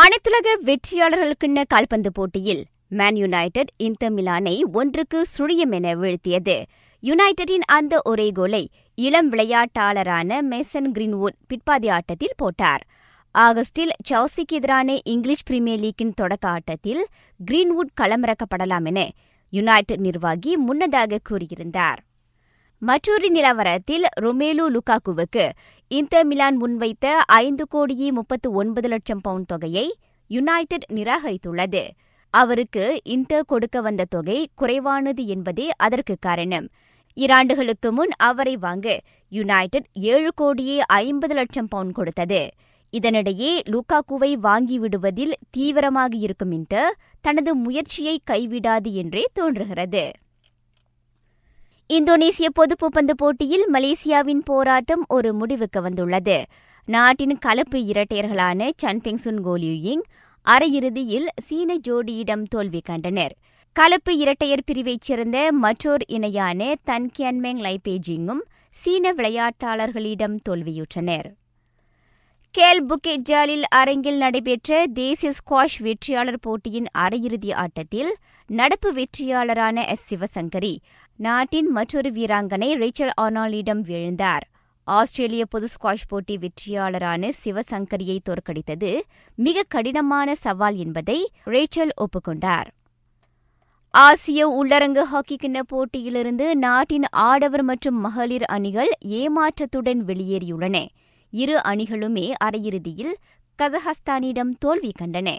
அனைத்துலக வெற்றியாளர்களுக்கென கால்பந்து போட்டியில் மேன் யுனைடெட் இன்டர் மிலானை ஒன்றுக்கு சுழியம் என வீழ்த்தியது. யுனைடெடின் அந்த ஒரே கோலை இளம் விளையாட்டாளரான மேசன் கிரீன்வுட் பிற்பாதி ஆட்டத்தில் போட்டார். ஆகஸ்டில் சவுசிக்கு எதிரான இங்கிலீஷ் பிரீமியர் லீக்கின் தொடக்க ஆட்டத்தில் கிரீன்வுட் களமிறக்கப்படலாம் என யுனைடெட் நிர்வாகி முன்னதாக கூறியிருந்தார். மற்றொரு நிலவரத்தில் ரொமேலு லுகாக்குவுக்கு இந்த மிலான் முன்வைத்த ஐந்து கோடியே முப்பத்து ஒன்பது லட்சம் பவுண்ட் தொகையை யுனைடெட் நிராகரித்துள்ளது. அவருக்கு இன்டர் கொடுக்க வந்த தொகை குறைவானது என்பதே அதற்கு காரணம். இராண்டுகளுக்கு முன் அவரை வாங்க யுனைடெட் ஏழு கோடியே ஐம்பது லட்சம் பவுண்ட் கொடுத்தது. இதனிடையே லுகாக்குவை வாங்கிவிடுவதில் தீவிரமாக இருக்கும் இன்டர் தனது முயற்சியை கைவிடாது என்றே தோன்றுகிறது. இந்தோனேசிய பொதுப்பந்து போட்டியில் மலேசியாவின் போராட்டம் ஒரு முடிவுக்கு வந்துள்ளது. நாட்டின் கலப்பு இரட்டையர்களான சன்பெங்சுன் கோலியூயிங் அரையிறுதியில் சீன ஜோடியிடம் தோல்வி கண்டனர். கலப்பு இரட்டையர் பிரிவைச் சேர்ந்த மற்றோர் இணையான தன் கியன்மெங் லைபேஜிங்கும் சீன விளையாட்டாளர்களிடம் தோல்வியுற்றனர். கேல் புக்கெட் ஜாலில் அரங்கில் நடைபெற்ற தேசிய ஸ்குவாஷ் வெற்றியாளர் போட்டியின் அரையிறுதி ஆட்டத்தில் நடப்பு வெற்றியாளரான எஸ். சிவசங்கரி நாட்டின் மற்றொரு வீராங்கனை ரேச்சல் ஆர்னாலிடம் வீழ்ந்தார். ஆஸ்திரேலிய பொது ஸ்குவாஷ் போட்டி வெற்றியாளரான சிவசங்கரியை தோற்கடித்தது மிக கடினமான சவால் என்பதை ரேச்சல் ஒப்புக்கொண்டார். ஆசிய உள்ளரங்கு ஹாக்கி கிண்ண போட்டியிலிருந்து நாட்டின் ஆடவர் மற்றும் மகளிர் அணிகள் ஏமாற்றத்துடன் வெளியேறியுள்ளன. இரு அணிகளுமே அரையிறுதியில் கசகஸ்தானிடம் தோல்வி கண்டன.